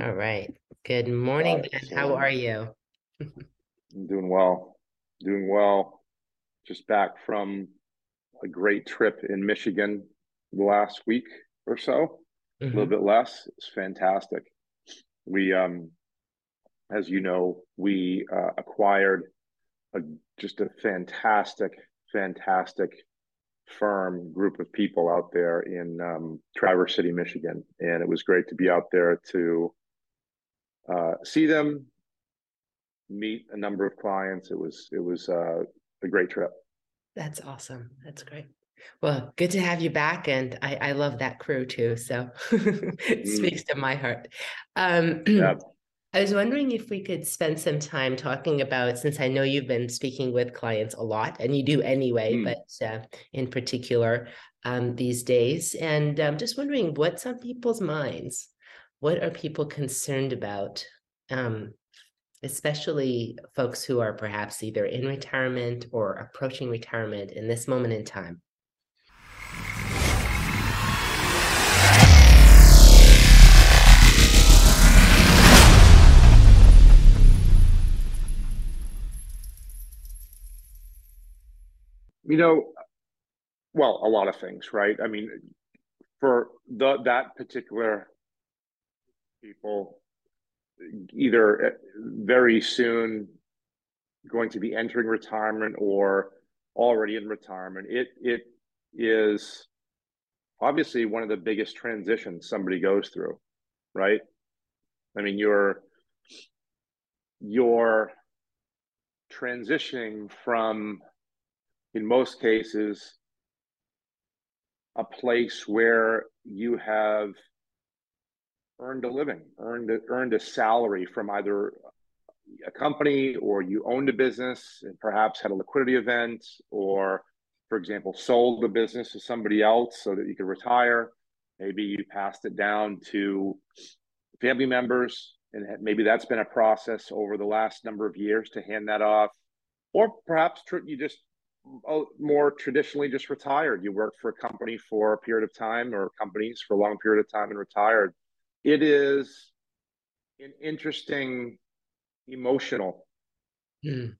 All right. Good morning, Ben. How are you? I'm doing well. Doing well. Just back from a great trip in Michigan the last week or so, a little hmm bit less. It's fantastic. We, um, as you know, we uh, acquired a just a fantastic, fantastic firm group of people out there in um, Traverse City, Michigan, and it was great to be out there to uh, see them, meet a number of clients. It was it was uh, a great trip. That's awesome. That's great. Well, good to have you back, and I, I love that crew too. So it Mm, speaks to my heart. Um, yeah. I was wondering if we could spend some time talking about, since I know you've been speaking with clients a lot, and you do anyway, Mm. but uh, in particular um, these days, and I'm um, just wondering what's on people's minds. What are people concerned about? Um, especially folks who are perhaps either in retirement or approaching retirement in this moment in time. You know, well, a lot of things, right? I mean, for the that particular people, either uh, very soon going to be entering retirement or already in retirement, it it is obviously one of the biggest transitions somebody goes through, right? I mean, you're you're transitioning from, in most cases, a place where you have earned a living, earned a, earned a salary from either a company or you owned a business and perhaps had a liquidity event or, for example, sold the business to somebody else so that you could retire. Maybe you passed it down to family members, and maybe that's been a process over the last number of years to hand that off. Or perhaps you just oh, more traditionally just retired. You worked for a company for a period of time or companies for a long period of time and retired. It is an interesting emotional Hmm.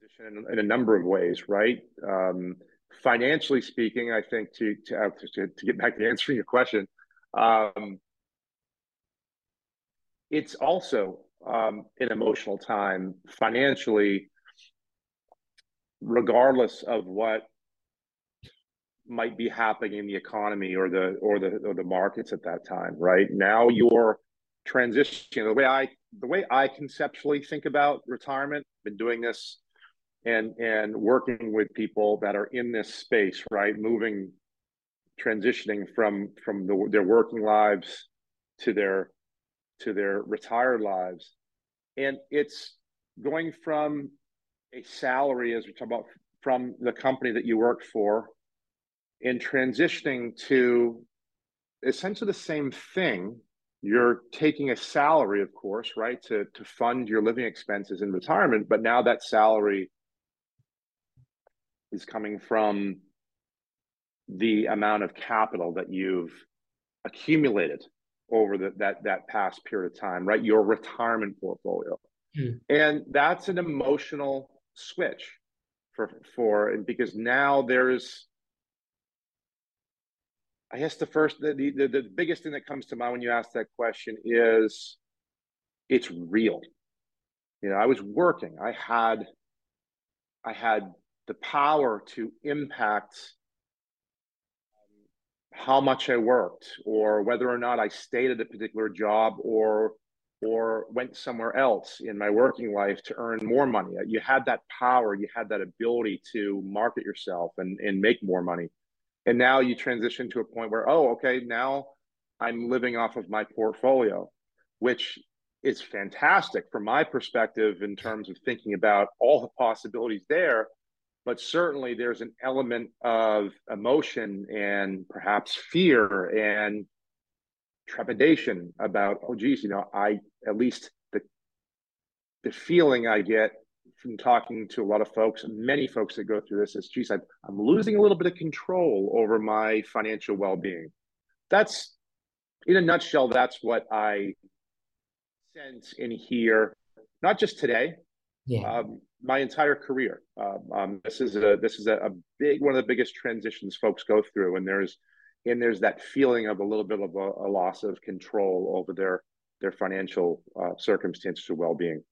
transition in, in a number of ways, right? Um, financially speaking, I think to to, to to get back to answering your question, um, it's also um, an emotional time financially, regardless of what might be happening in the economy or the or the or the markets at that time. Right now, you're transitioning the way I the way I conceptually think about retirement. Been doing this and and working with people that are in this space, right? Moving, transitioning from from the, their working lives to their to their retired lives, and it's going from a salary, as we talk about, from the company that you work for, and transitioning to essentially the same thing. You're taking a salary, of course, right, to to fund your living expenses in retirement, but now that salary is coming from the amount of capital that you've accumulated over the, that that past period of time, right? Your retirement portfolio, Hmm. and that's an emotional switch for for because now there's, I guess the first the the, the biggest thing that comes to mind when you ask that question is it's real. You know, I was working. I had I had the power to impact um, how much I worked or whether or not I stayed at a particular job or or went somewhere else in my working life to earn more money. You had that power, you had that ability to market yourself and, and make more money. And now you transition to a point where, oh, okay, now I'm living off of my portfolio, which is fantastic from my perspective in terms of thinking about all the possibilities there. But certainly there's an element of emotion and perhaps fear and trepidation about oh geez you know i at least the the feeling i get from talking to a lot of folks many folks that go through this is geez i'm, I'm losing a little bit of control over my financial well-being that's in a nutshell that's what i sense in here, not just today, yeah. um, my entire career. Um, um, this is a this is a, a, big one of the biggest transitions folks go through, and there's and there's that feeling of a little bit of a, a loss of control over their their financial uh, circumstances or well being.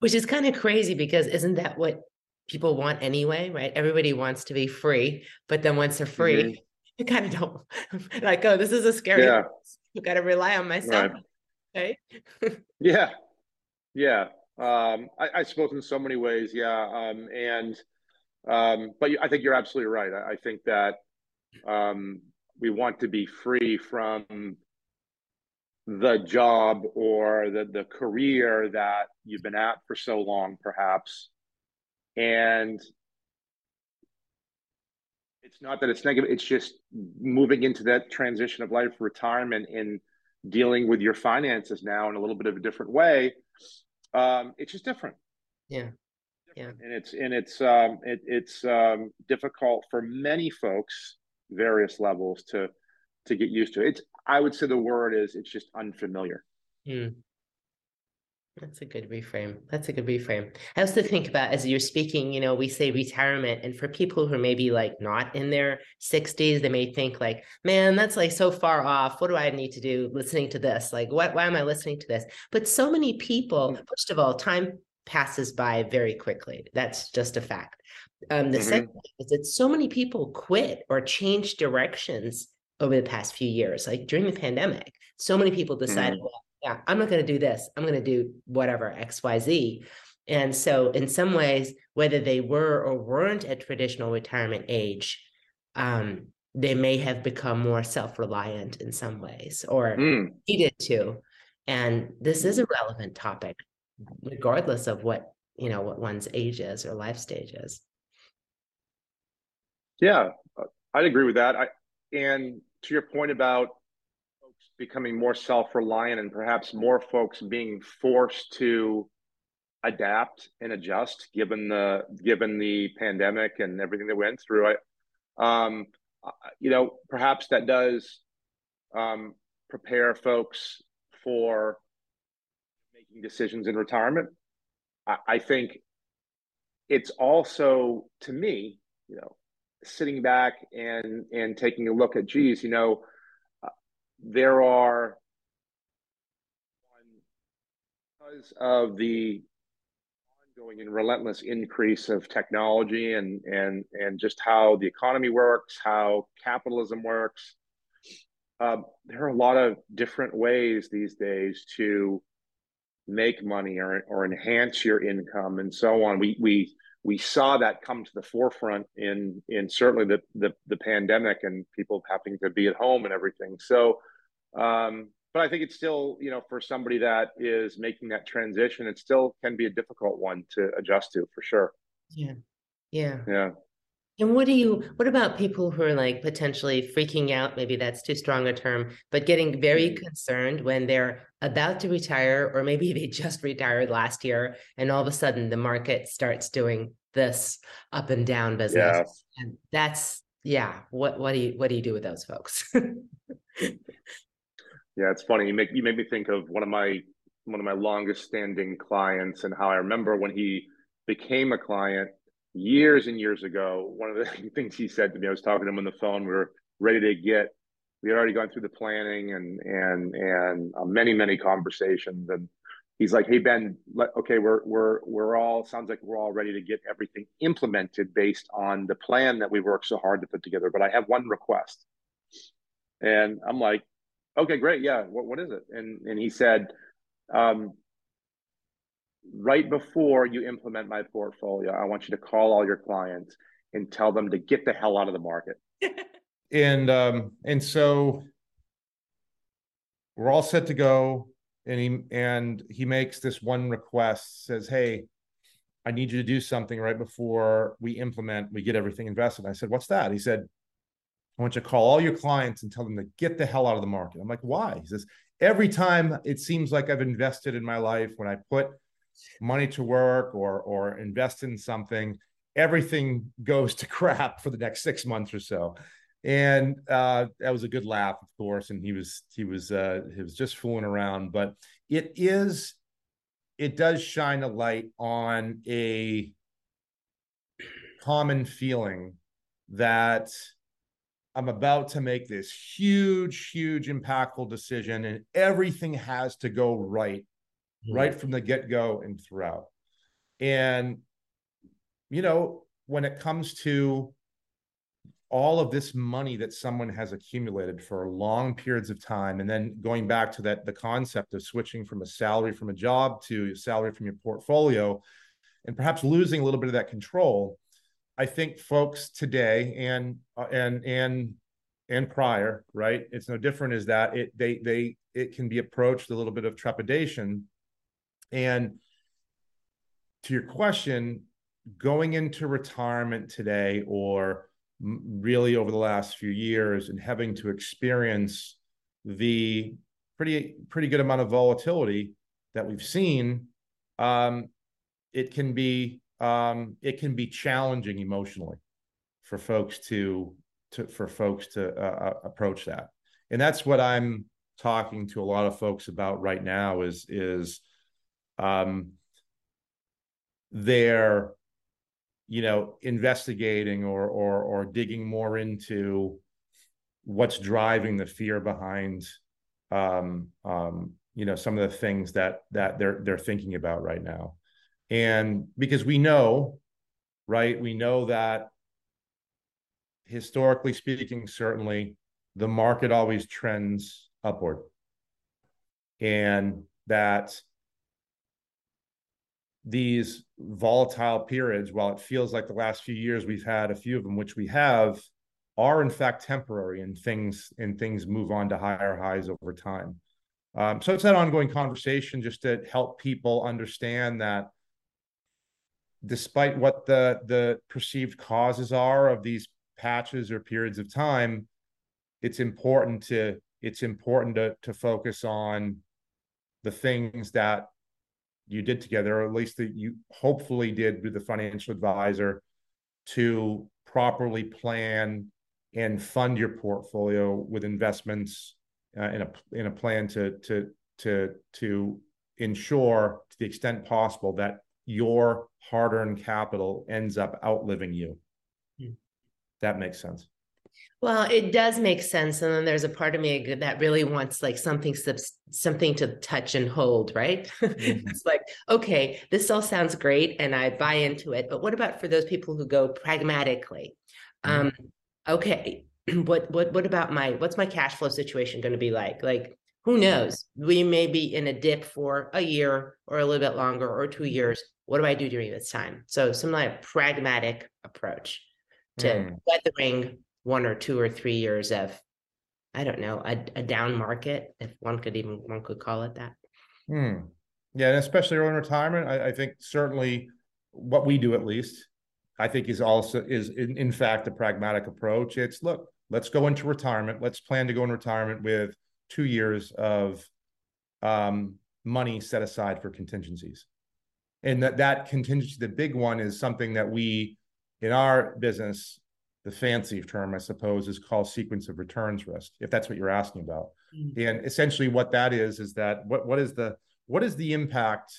Which is kind of crazy because isn't that what people want anyway, right? Everybody wants to be free, but then once they're free, mm-hmm. you kind of don't like, oh, this is a scary. Yeah. You got to rely on myself, right? right? yeah, yeah. Um, I, I, suppose in so many ways, yeah. Um, and um, but I think you're absolutely right. I, I think that um, we want to be free from the job or the the career that you've been at for so long, perhaps, and it's not that it's negative. It's just moving into that transition of life, retirement, and dealing with your finances now in a little bit of a different way um, it's just different. Yeah. Yeah. And it's and it's um, it, it's um, difficult for many folks, various levels, to to get used to. It's I would say the word is it's just unfamiliar. Mm. That's a good reframe. That's a good reframe. I also think about as you're speaking, you know, we say retirement, and for people who are maybe like not in their 60s, they may think like, man, that's like so far off. What do I need to do listening to this? Like, what why am I listening to this? But so many people, mm. first of all, time passes by very quickly. That's just a fact. Um, the mm-hmm. second is that so many people quit or change directions over the past few years. Like during the pandemic, so many people decided, mm-hmm. well, yeah, I'm not going to do this. I'm going to do whatever, XYZ. And so, in some ways, whether they were or weren't at traditional retirement age, um, they may have become more self reliant in some ways or mm. needed to. And this is a relevant topic, regardless of what you know what one's age is or life stage is. Yeah, I'd agree with that. I and to your point about folks becoming more self-reliant and perhaps more folks being forced to adapt and adjust given the given the pandemic and everything that went through it um, you know perhaps that does um, prepare folks for making decisions in retirement. I, I think it's also to me you know sitting back and and taking a look at geez you know there are because of the ongoing and relentless increase of technology and and and just how the economy works, how capitalism works. Um, there are a lot of different ways these days to make money or or enhance your income and so on. We we we saw that come to the forefront in in certainly the the, the pandemic and people having to be at home and everything. So um, but I think it's still, you know, for somebody that is making that transition, it still can be a difficult one to adjust to for sure. Yeah. Yeah. Yeah. And what do you, what about people who are like potentially freaking out? Maybe that's too strong a term, but getting very mm-hmm. concerned when they're about to retire, or maybe they just retired last year and all of a sudden the market starts doing this up and down business. Yeah. And that's, yeah. What, what do you, what do you do with those folks? Yeah, it's funny. You make you make me think of one of my one of my longest standing clients and how I remember when he became a client years and years ago. One of the things he said to me, I was talking to him on the phone. We were ready to get. We had already gone through the planning and and and uh, many many conversations. And he's like, "Hey Ben, let, okay, we're we're we're all sounds like we're all ready to get everything implemented based on the plan that we worked so hard to put together. But I have one request." And I'm like, okay, great. Yeah. What, what is it? And, and he said, um, right before you implement my portfolio, I want you to call all your clients and tell them to get the hell out of the market. and, um, and so we're all set to go. And he, and he makes this one request says, Hey, I need you to do something right before we implement, we get everything invested. I said, what's that? He said, I want you to call all your clients and tell them to get the hell out of the market. I'm like, why? He says, every time it seems like I've invested in my life, when I put money to work or or invest in something, everything goes to crap for the next six months or so. And uh, that was a good laugh, of course. And he was he was uh, he was just fooling around, but it is it does shine a light on a common feeling that I'm about to make this huge, huge, impactful decision, and everything has to go right, mm-hmm. right from the get go and throughout. And, you know, when it comes to all of this money that someone has accumulated for long periods of time and then going back to that the concept of switching from a salary from a job to a salary from your portfolio and perhaps losing a little bit of that control i think folks today and uh, and and and prior right it's no different is that it they they it can be approached a little bit of trepidation and to your question going into retirement today or really over the last few years and having to experience the pretty pretty good amount of volatility that we've seen um, it can be um, it can be challenging emotionally for folks to to for folks to uh, uh approach that. And that's what i'm talking to a lot of folks about right now is is um, their you know investigating or or or digging more into what's driving the fear behind um, um, you know some of the things that that they're they're thinking about right now. And because we know right we know that historically speaking certainly the market always trends upward. And that these volatile periods, while it feels like the last few years we've had a few of them, which we have, are in fact temporary, and things and things move on to higher highs over time. Um, so it's that ongoing conversation just to help people understand that despite what the the perceived causes are of these patches or periods of time, it's important to it's important to to focus on the things that you did together, or at least that you hopefully did with the financial advisor to properly plan and fund your portfolio with investments uh, in a in a plan to to to to ensure to the extent possible that your hard-earned capital ends up outliving you. Hmm. That makes sense. Well, it does make sense, and then there's a part of me that really wants like something something to touch and hold, right? Mm-hmm. it's like, okay, this all sounds great, and I buy into it, but what about for those people who go pragmatically? Mm-hmm. Um, okay, what what what about my what's my cash flow situation going to be like? Like, who knows? We may be in a dip for a year or a little bit longer or two years. What do I do during this time? So, some like pragmatic approach to mm. weathering one or two or three years of i don't know a, a down market if one could even one could call it that. Hmm. yeah and especially in retirement I, I, think certainly what we do at least i think is also is in, in fact a pragmatic approach. It's look let's go into retirement. Let's plan to go in retirement with two years of um, money set aside for contingencies. And that that contingency the big one is something that we in our business the fancy term, I suppose, is called sequence of returns risk, if that's what you're asking about. Mm-hmm. And essentially, what that is is that what what is the what is the impact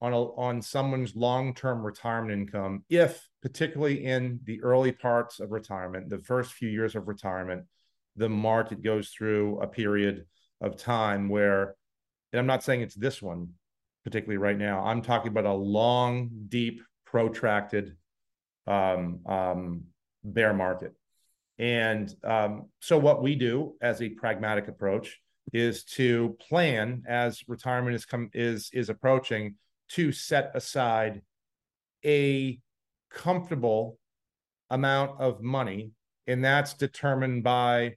on a, on someone's long term retirement income if, particularly in the early parts of retirement, the first few years of retirement, the market goes through a period of time where, and I'm not saying it's this one particularly right now. I'm talking about a long, deep, protracted um, um, bear market. And um, so, what we do as a pragmatic approach is to plan as retirement is come is is approaching to set aside a comfortable amount of money, and that's determined by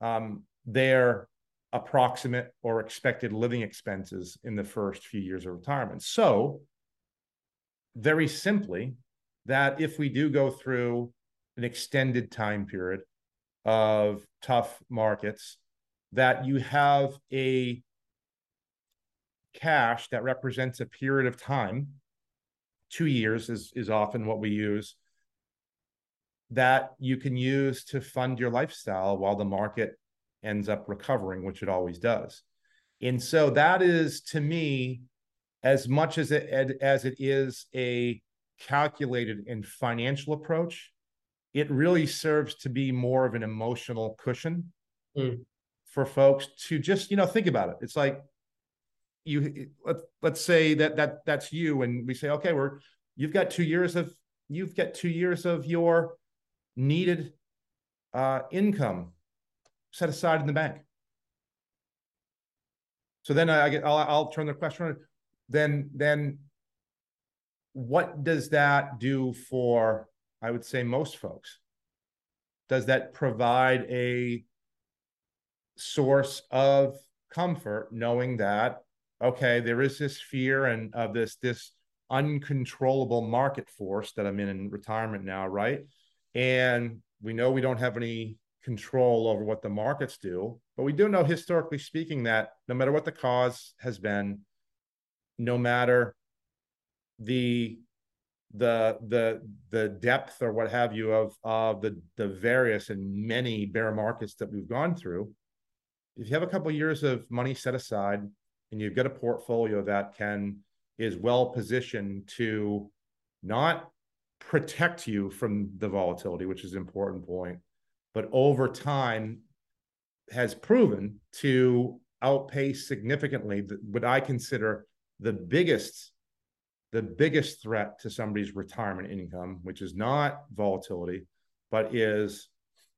um, their approximate or expected living expenses in the first few years of retirement. So, very simply, that if we do go through an extended time period of tough markets, that you have a cash that represents a period of time, two years is, is often what we use, that you can use to fund your lifestyle while the market ends up recovering, which it always does. And so that is to me as much as it as it is a calculated and financial approach, it really serves to be more of an emotional cushion Mm. for folks to just you know think about it. It's like you let let's say that that that's you, and we say, okay, we're you've got two years of you've got two years of your needed uh, income set aside in the bank. So then I, I get I'll, I'll turn the question. Then then what does that do for I would say most folks? Does that provide a source of comfort knowing that okay, there is this fear and of this this uncontrollable market force that I'm in in retirement now, right? And we know we don't have any control over what the markets do, but we do know historically speaking that no matter what the cause has been, no matter the the the the depth or what have you of of the the various and many bear markets that we've gone through. If you have a couple of years of money set aside and you've got a portfolio that can is well positioned to not protect you from the volatility which is an important point but over time has proven to outpace significantly what i consider the biggest the biggest threat to somebody's retirement income, which is not volatility, but is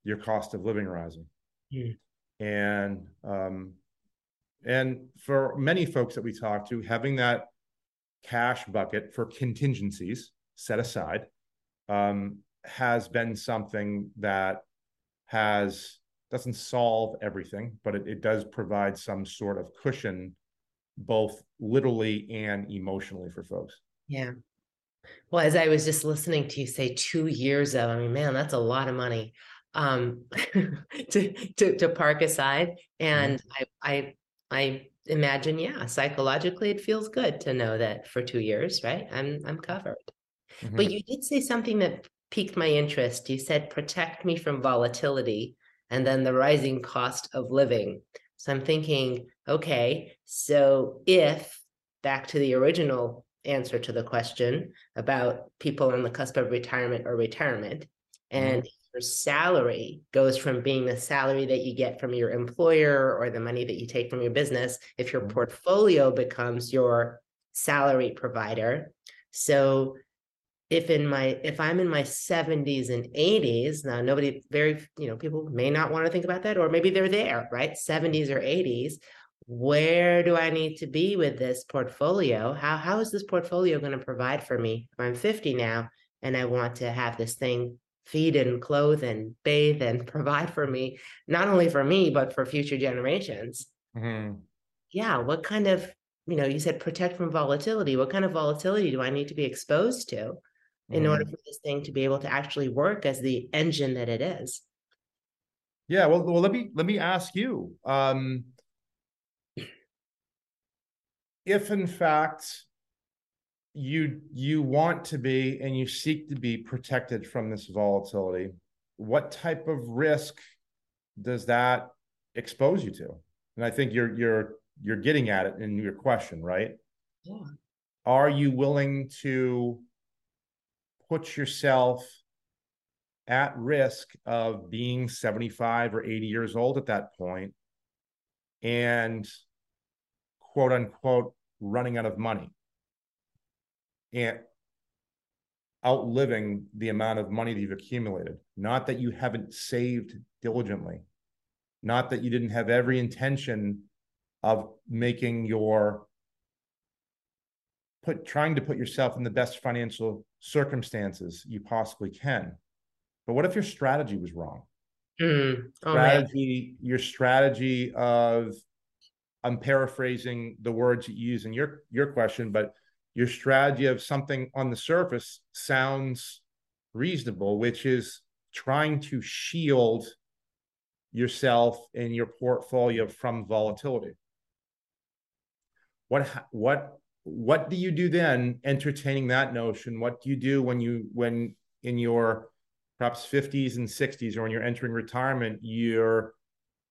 your cost of living rising. Hmm. And um, and for many folks that we talk to, having that cash bucket for contingencies set aside um, has been something that has doesn't solve everything, but it, it does provide some sort of cushion, both literally and emotionally for folks. Yeah. Well, as I was just listening to you say two years of, I mean, man, that's a lot of money um to, to to park aside. And I I I imagine, yeah, psychologically it feels good to know that for two years, right? I'm I'm covered. Mhm. But you did say something that piqued my interest. You said protect me from volatility and then the rising cost of living. So I'm thinking, okay, so if back to the original answer to the question about people on the cusp of retirement or retirement, and your salary goes from being the salary that you get from your employer or the money that you take from your business, if your Mhm. portfolio becomes your salary provider. So if in my if i'm in my 70s and 80s now nobody very you know people may not want to think about that or maybe they're there right 70s or 80s where do i need to be with this portfolio how how is this portfolio going to provide for me i'm 50 now and i want to have this thing feed and clothe and bathe and provide for me not only for me but for future generations Mhm. yeah what kind of you know you said protect from volatility what kind of volatility do i need to be exposed to in order Mhm. for this thing to be able to actually work as the engine that it is. Yeah, well, well, let me let me ask you. Um, if in fact you you want to be and you seek to be protected from this volatility, what type of risk does that expose you to? And I think you're you're you're getting at it in your question, right? Yeah. Are you willing to put yourself at risk of being 75 or 80 years old at that point and quote unquote running out of money and outliving the amount of money that you've accumulated. Not that you haven't saved diligently, not that you didn't have every intention of making your put trying to put yourself in the best financial circumstances you possibly can. But what if your strategy was wrong? Mm, Oh man. strategy, your strategy of, I'm paraphrasing the words you use in your your question, but your strategy of something on the surface sounds reasonable, which is trying to shield yourself and your portfolio from volatility. What what what do you do then entertaining that notion? What do you do when you when in your perhaps 50s and 60s or when you're entering retirement, you're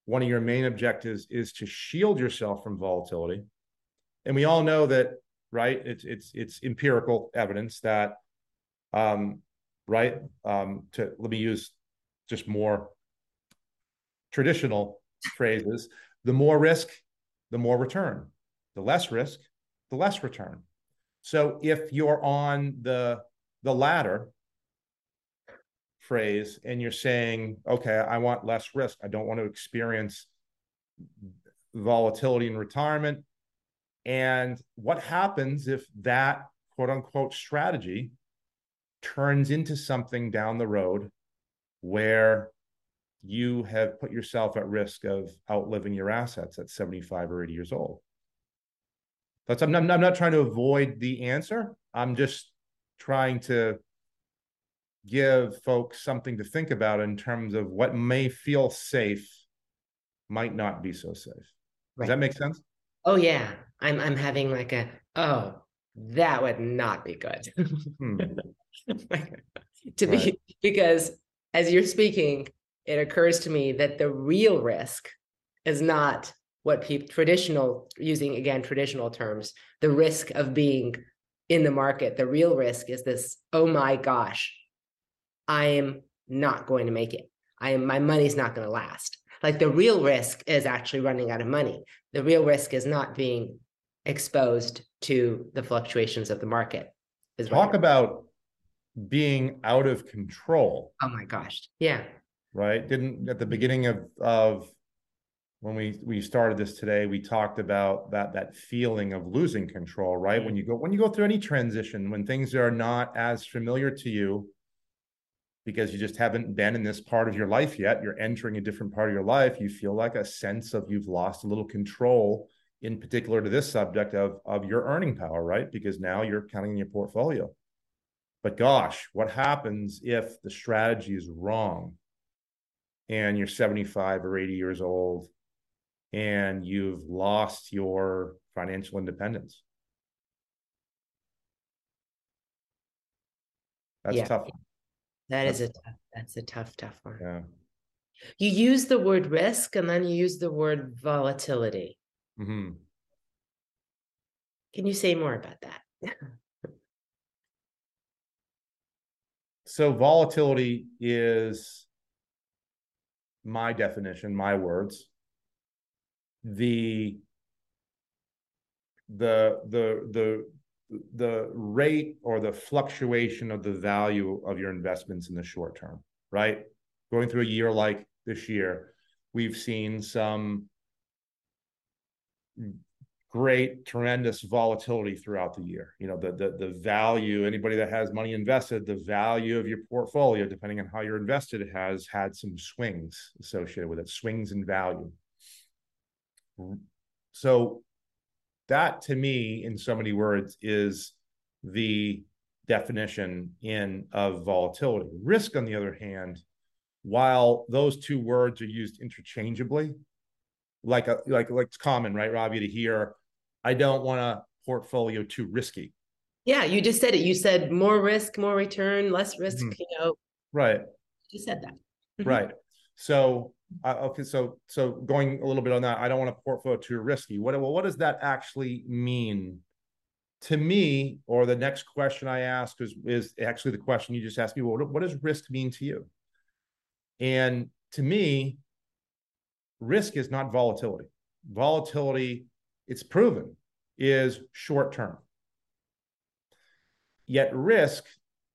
one of your main objectives is to shield yourself from volatility. And we all know that right? It's it's it's empirical evidence that, um, right? Um, to let me use just more traditional phrases. The more risk, the more return. The less risk, the less return. So if you're on the the latter phrase and you're saying, okay, I want less risk. I don't want to experience volatility in retirement. And what happens if that quote unquote strategy turns into something down the road where you have put yourself at risk of outliving your assets at 75 or 80 years old? That's I'm not, I'm not trying to avoid the answer. I'm just trying to give folks something to think about in terms of what may feel safe might not be so safe. Does that make sense? Oh yeah, I'm I'm having like a oh that would not be good. Hmm. to be Right. because as you're speaking, it occurs to me that the real risk is not what people traditional using again traditional terms, the risk of being in the market. The real risk is this, oh my gosh, I am not going to make it. I am my money's not going to last. Like the real risk is actually running out of money. The real risk is not being exposed to the fluctuations of the market. Is Talk about being out of control, oh my gosh. Yeah. right? Didn't at the mm-hmm. beginning of of when we we started this today, we talked about that that feeling of losing control, right? When mm. you go when you go through any transition, when things are not as familiar to you because you just haven't been in this part of your life yet, you're entering a different part of your life, you feel like a sense of you've lost a little control in particular to this subject of of your earning power, right? Because now you're counting in your portfolio. But gosh, what happens if the strategy is wrong and you're 75 or 80 years old and you've lost your financial independence? That's Yeah. tough. That is a tough, that's a tough, tough one. Yeah. You use the word risk and then you use the word volatility. hmm Can you say more about that? So volatility is my definition, my words. The the the the the rate or the fluctuation of the value of your investments in the short term, right? Going through a year like this year, we've seen some great tremendous volatility throughout the year you know the, the the value anybody that has money invested the value of your portfolio depending on how you're invested has had some swings associated with it swings in value so that to me in so many words is the definition in of volatility risk on the other hand while those two words are used interchangeably like a like like it's common right robbie to hear i don't want a portfolio too risky Yeah, you just said it. You said more risk, more return, less risk, Mhm. you know, right you said that. Mhm. right so uh, okay so so going a little bit on that i don't want a portfolio too risky. What well what does that actually mean? To me or the next question i ask is is actually the question you just asked me well, what, what does risk mean to you? And to me risk is not volatility. Volatility it's proven is short term. Yet risk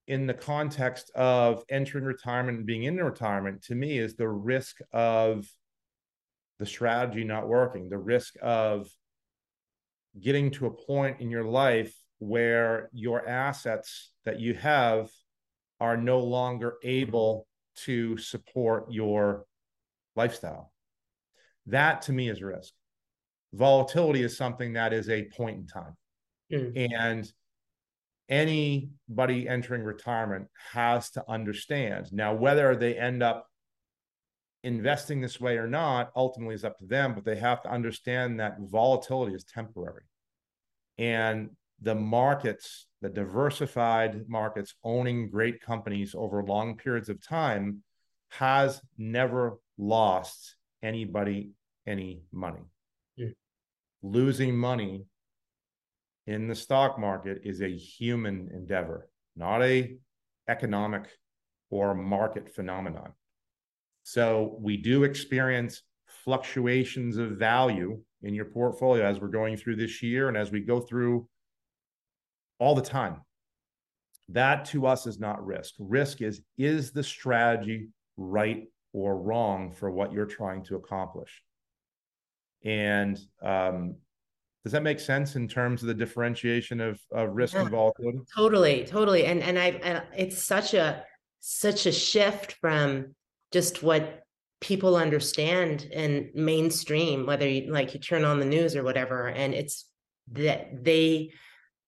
in the context of entering retirement and being in retirement to me is the risk of the strategy not working the risk of getting to a point in your life where your assets that you have are no longer able to support your lifestyle. That to me is risk. Volatility is something that is a point in time. Mm. and anybody entering retirement has to understand. Now whether they end up investing this way or not ultimately is up to them but they have to understand that volatility is temporary. And the markets the diversified markets owning great companies over long periods of time has never lost anybody any money. Mm. losing money in the stock market is a human endeavor, not a economic or market phenomenon. So we do experience fluctuations of value in your portfolio as we're going through this year and as we go through all the time. That to us is not risk. Risk is is the strategy right or wrong for what you're trying to accomplish? And um, does that make sense in terms of the differentiation of, of risk yeah, and volatility? Totally, totally. And and I and it's such a such a shift from just what people understand and mainstream, whether you like you turn on the news or whatever, and it's that they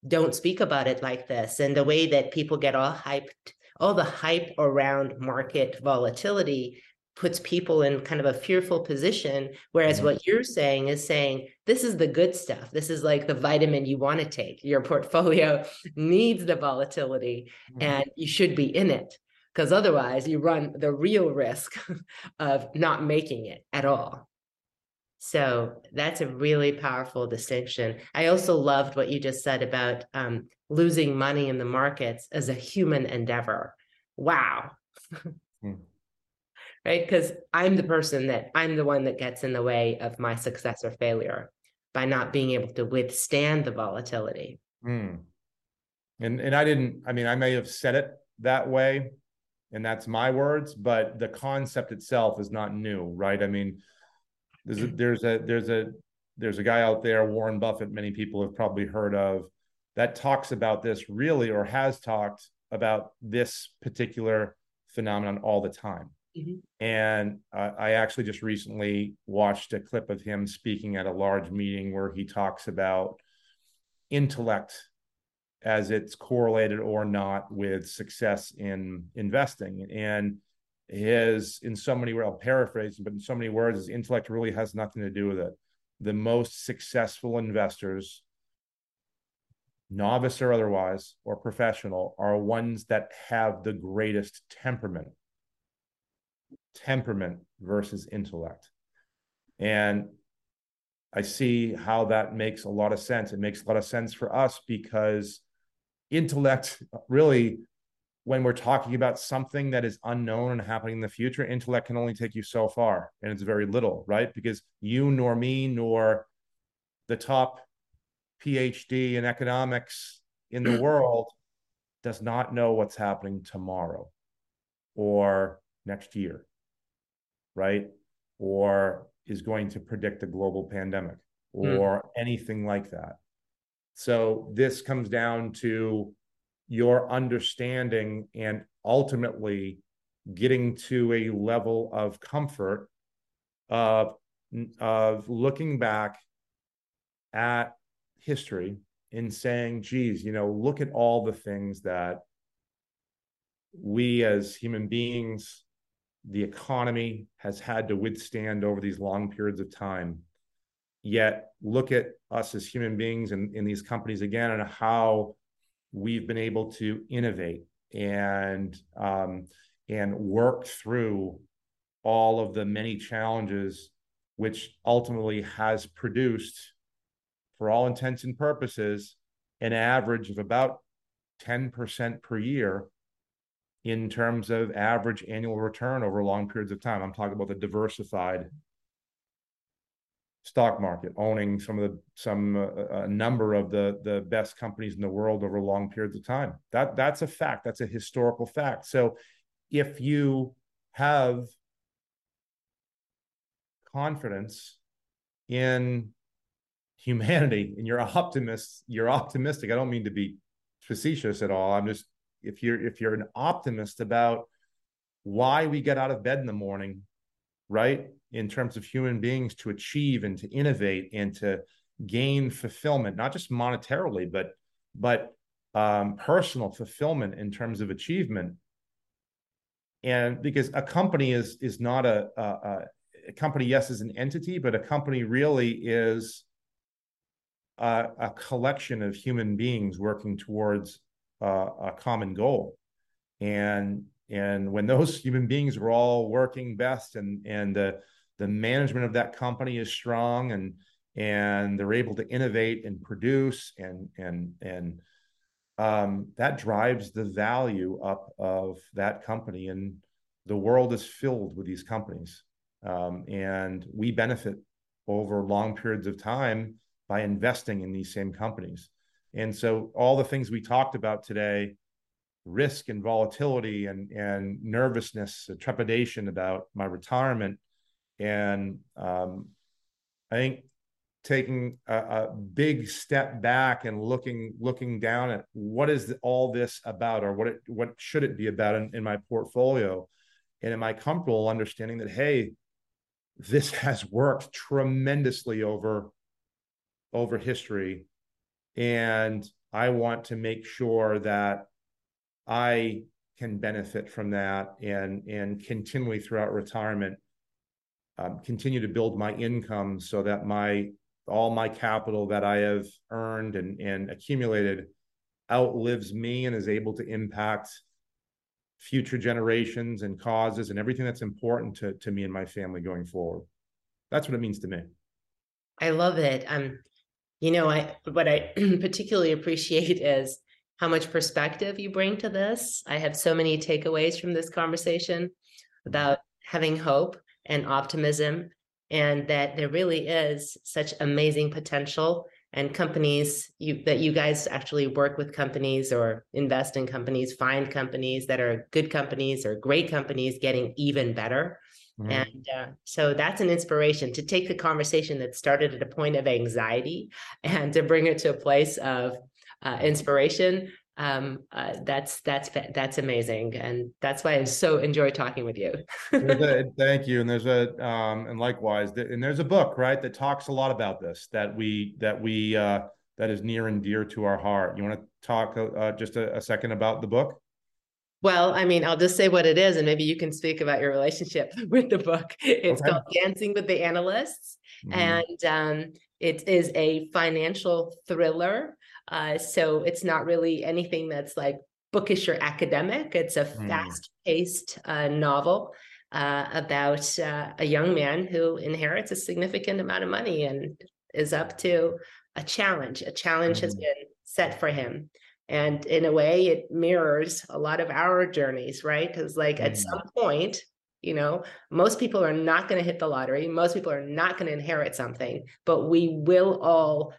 don't speak about it like this. And the way that people get all hyped, all the hype around market volatility puts people in kind of a fearful position whereas mm-hmm. what you're saying is saying this is the good stuff. This is like the vitamin you want to take. Your portfolio needs the volatility mm-hmm. and you should be in it. Because otherwise you run the real risk of not making it at all. So that's a really powerful distinction. I also loved what you just said about um, losing money in the markets as a human endeavor. Wow. Mm right? Because I'm the person that I'm the one that gets in the way of my success or failure by not being able to withstand the volatility. Mm. And and I didn't. I mean, I may have said it that way, and that's my words, but the concept itself is not new, right? I mean, there's a, there's a there's a there's a guy out there, Warren Buffett. Many people have probably heard of that talks about this really, or has talked about this particular phenomenon all the time Mm-hmm. And uh, I actually just recently watched a clip of him speaking at a large meeting where he talks about intellect as it's correlated or not with success in investing. And his, in so many, words, I'll paraphrase, but in so many words, his intellect really has nothing to do with it. The most successful investors, novice or otherwise, or professional, are ones that have the greatest temperament temperament versus intellect. And I see how that makes a lot of sense. It makes a lot of sense for us because intellect really, when we're talking about something that is unknown and happening in the future, intellect can only take you so far. And it's very little, right? Because you nor me nor the top PhD in economics in the world does not know what's happening tomorrow or next year right? Or is going to predict a global pandemic hmm. or mm. anything like that. So this comes down to your understanding and ultimately getting to a level of comfort of of looking back at history and saying geez you know look at all the things that we as human beings the economy has had to withstand over these long periods of time. Yet look at us as human beings and in these companies again and how we've been able to innovate and um, and work through all of the many challenges which ultimately has produced for all intents and purposes an average of about 10% per year in terms of average annual return over long periods of time. I'm talking about the diversified stock market, owning some of the some uh, a number of the the best companies in the world over long periods of time. That that's a fact. That's a historical fact. So if you have confidence in humanity and you're optimist, you're optimistic. I don't mean to be facetious at all. I'm just if you're if you're an optimist about why we get out of bed in the morning right in terms of human beings to achieve and to innovate and to gain fulfillment not just monetarily but but um, personal fulfillment in terms of achievement. And because a company is is not a, a, a company yes is an entity but a company really is a, a collection of human beings working towards uh, a common goal. And and when those human beings are all working best and and the the management of that company is strong and and they're able to innovate and produce and and and um, that drives the value up of that company. And the world is filled with these companies. Um, and we benefit over long periods of time by investing in these same companies and so all the things we talked about today risk and volatility and and nervousness trepidation about my retirement and um, i think taking a, a, big step back and looking looking down at what is all this about or what it what should it be about in, in my portfolio? And am i comfortable understanding that hey this has worked tremendously over over history and i want to make sure that i can benefit from that and and continually throughout retirement um, continue to build my income so that my all my capital that I have earned and, and accumulated outlives me and is able to impact future generations and causes and everything that's important to, to me and my family going forward. That's what it means to me. I love it. Um, you know, I what I particularly appreciate is how much perspective you bring to this. I have so many takeaways from this conversation mm-hmm. about having hope and optimism and that there really is such amazing potential and companies you that you guys actually work with companies or invest in companies find companies that are good companies or great companies getting even better mm-hmm. and uh, so that's an inspiration to take the conversation that started at a point of anxiety and to bring it to a place of uh, inspiration um, uh, that's that's that's amazing, and that's why I so enjoy talking with you. a, thank you, and there's a um, and likewise, and there's a book right that talks a lot about this that we that we uh, that is near and dear to our heart. You want to talk uh, just a, a second about the book? Well, I mean, I'll just say what it is, and maybe you can speak about your relationship with the book. It's okay. called Dancing with the Analysts, mm-hmm. and um, it is a financial thriller uh, so it's not really anything that's like bookish or academic. It's a mm. fast paced uh, novel uh, about uh, a young man who inherits a significant amount of money and is up to a challenge. A challenge mm. has been set for him. And in a way, it mirrors a lot of our journeys, right? Because, like, mm. at some point, you know most people are not going to hit the lottery most people are not going to inherit something but we will all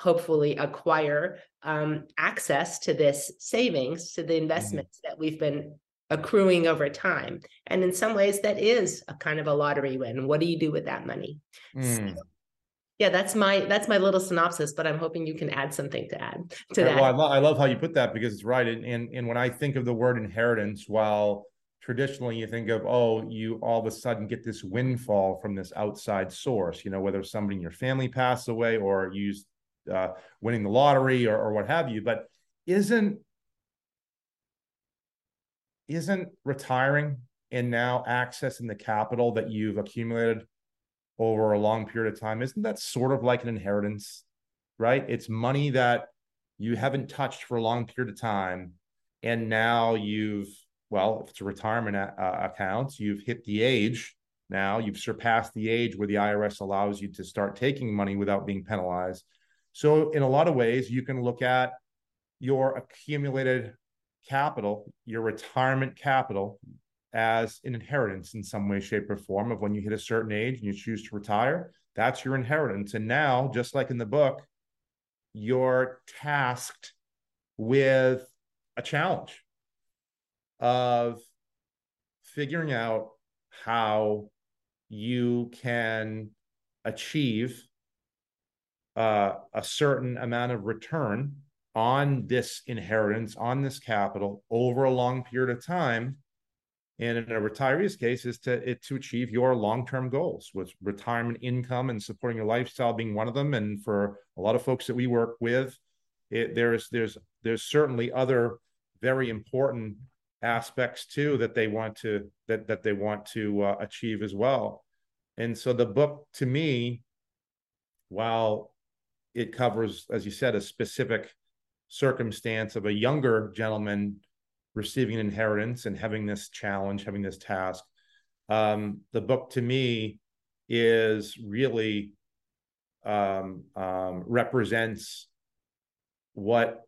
hopefully acquire um, access to this savings, to the mm-hmm. investments mm-hmm. that we've been accruing over time. And in some ways, that is a kind of a lottery win. What do you do with that money? Mm. So, yeah, that's my that's my little synopsis. But I'm hoping you can add something to add to that. Well, I, lo- I love how you put that because it's right. And, and and when I think of the word inheritance, while traditionally you think of oh you all of a sudden get this windfall from this outside source you know whether somebody in your family passed away or you uh, winning the lottery or, or what have you. But isn't isn't retiring and now accessing the capital that you've accumulated over a long period of time isn't that sort of like an inheritance right? It's money that you haven't touched for a long period of time and now you've well if it's a retirement a- uh, account you've hit the age. Now you've surpassed the age where the irs allows you to start taking money without being penalized. So, in a lot of ways, you can look at your accumulated capital, your retirement capital, as an inheritance in some way, shape, or form of when you hit a certain age and you choose to retire. That's your inheritance. And now, just like in the book, you're tasked with a challenge of figuring out how you can achieve uh, a certain amount of return on this inheritance, on this capital over a long period of time. And in a retiree's case, is to it to achieve your long-term goals, with retirement income and supporting your lifestyle being one of them. And for a lot of folks that we work with, it, there's there's there's certainly other very important aspects too that they want to that that they want to uh, achieve as well. And so the book to me, while it covers, as you said, a specific circumstance of a younger gentleman receiving an inheritance and having this challenge, having this task. Um, the book to me is really um, um, represents what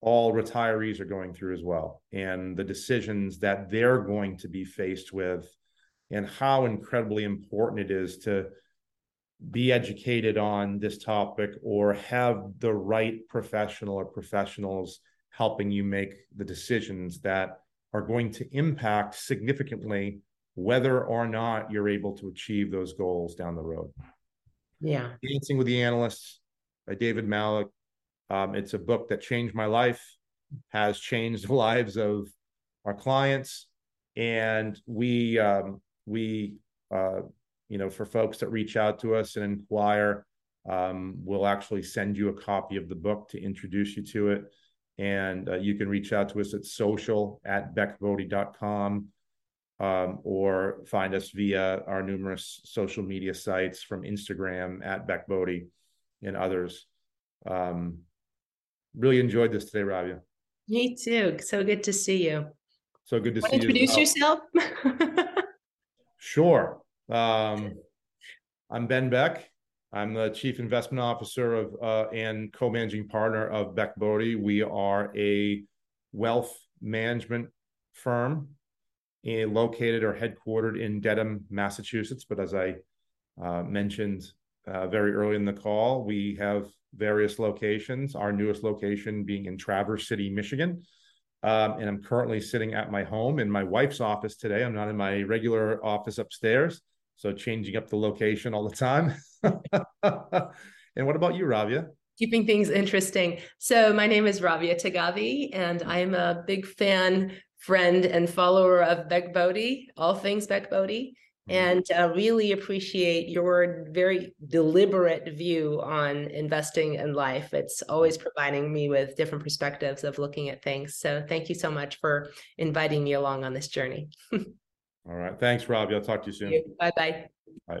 all retirees are going through as well, and the decisions that they're going to be faced with, and how incredibly important it is to be educated on this topic or have the right professional or professionals helping you make the decisions that are going to impact significantly whether or not you're able to achieve those goals down the road. Yeah. Dancing with the Analysts by David Malik. Um, it's a book that changed my life, has changed the lives of our clients, and we um, we uh, you know for folks that reach out to us and inquire, um, we'll actually send you a copy of the book to introduce you to it, and uh, you can reach out to us at social at beckbodie.com um, or find us via our numerous social media sites from Instagram at Beck Bodie and others. Um, really enjoyed this today, Rabia. Me too. So good to see you. So good to Want see to you. introduce yourself? Sure. Um, I'm Ben Beck. I'm the Chief Investment Officer of uh, and co-managing partner of Beck Bodie. We are a wealth management firm located or headquartered in Dedham, Massachusetts. But as I uh, mentioned uh, very early in the call, we have various locations. Our newest location being in Traverse City, Michigan. Um, and I'm currently sitting at my home in my wife's office today. I'm not in my regular office upstairs, so changing up the location all the time. and what about you, Rabia? Keeping things interesting. So, my name is Rabia Tagavi, and I'm a big fan, friend, and follower of Beck Bodie, all things Beck Bodie, and uh, really appreciate your very deliberate view on investing in life. It's always providing me with different perspectives of looking at things. So, thank you so much for inviting me along on this journey. All right. Thanks, Robbie. I'll talk to you soon. Bye bye. Bye.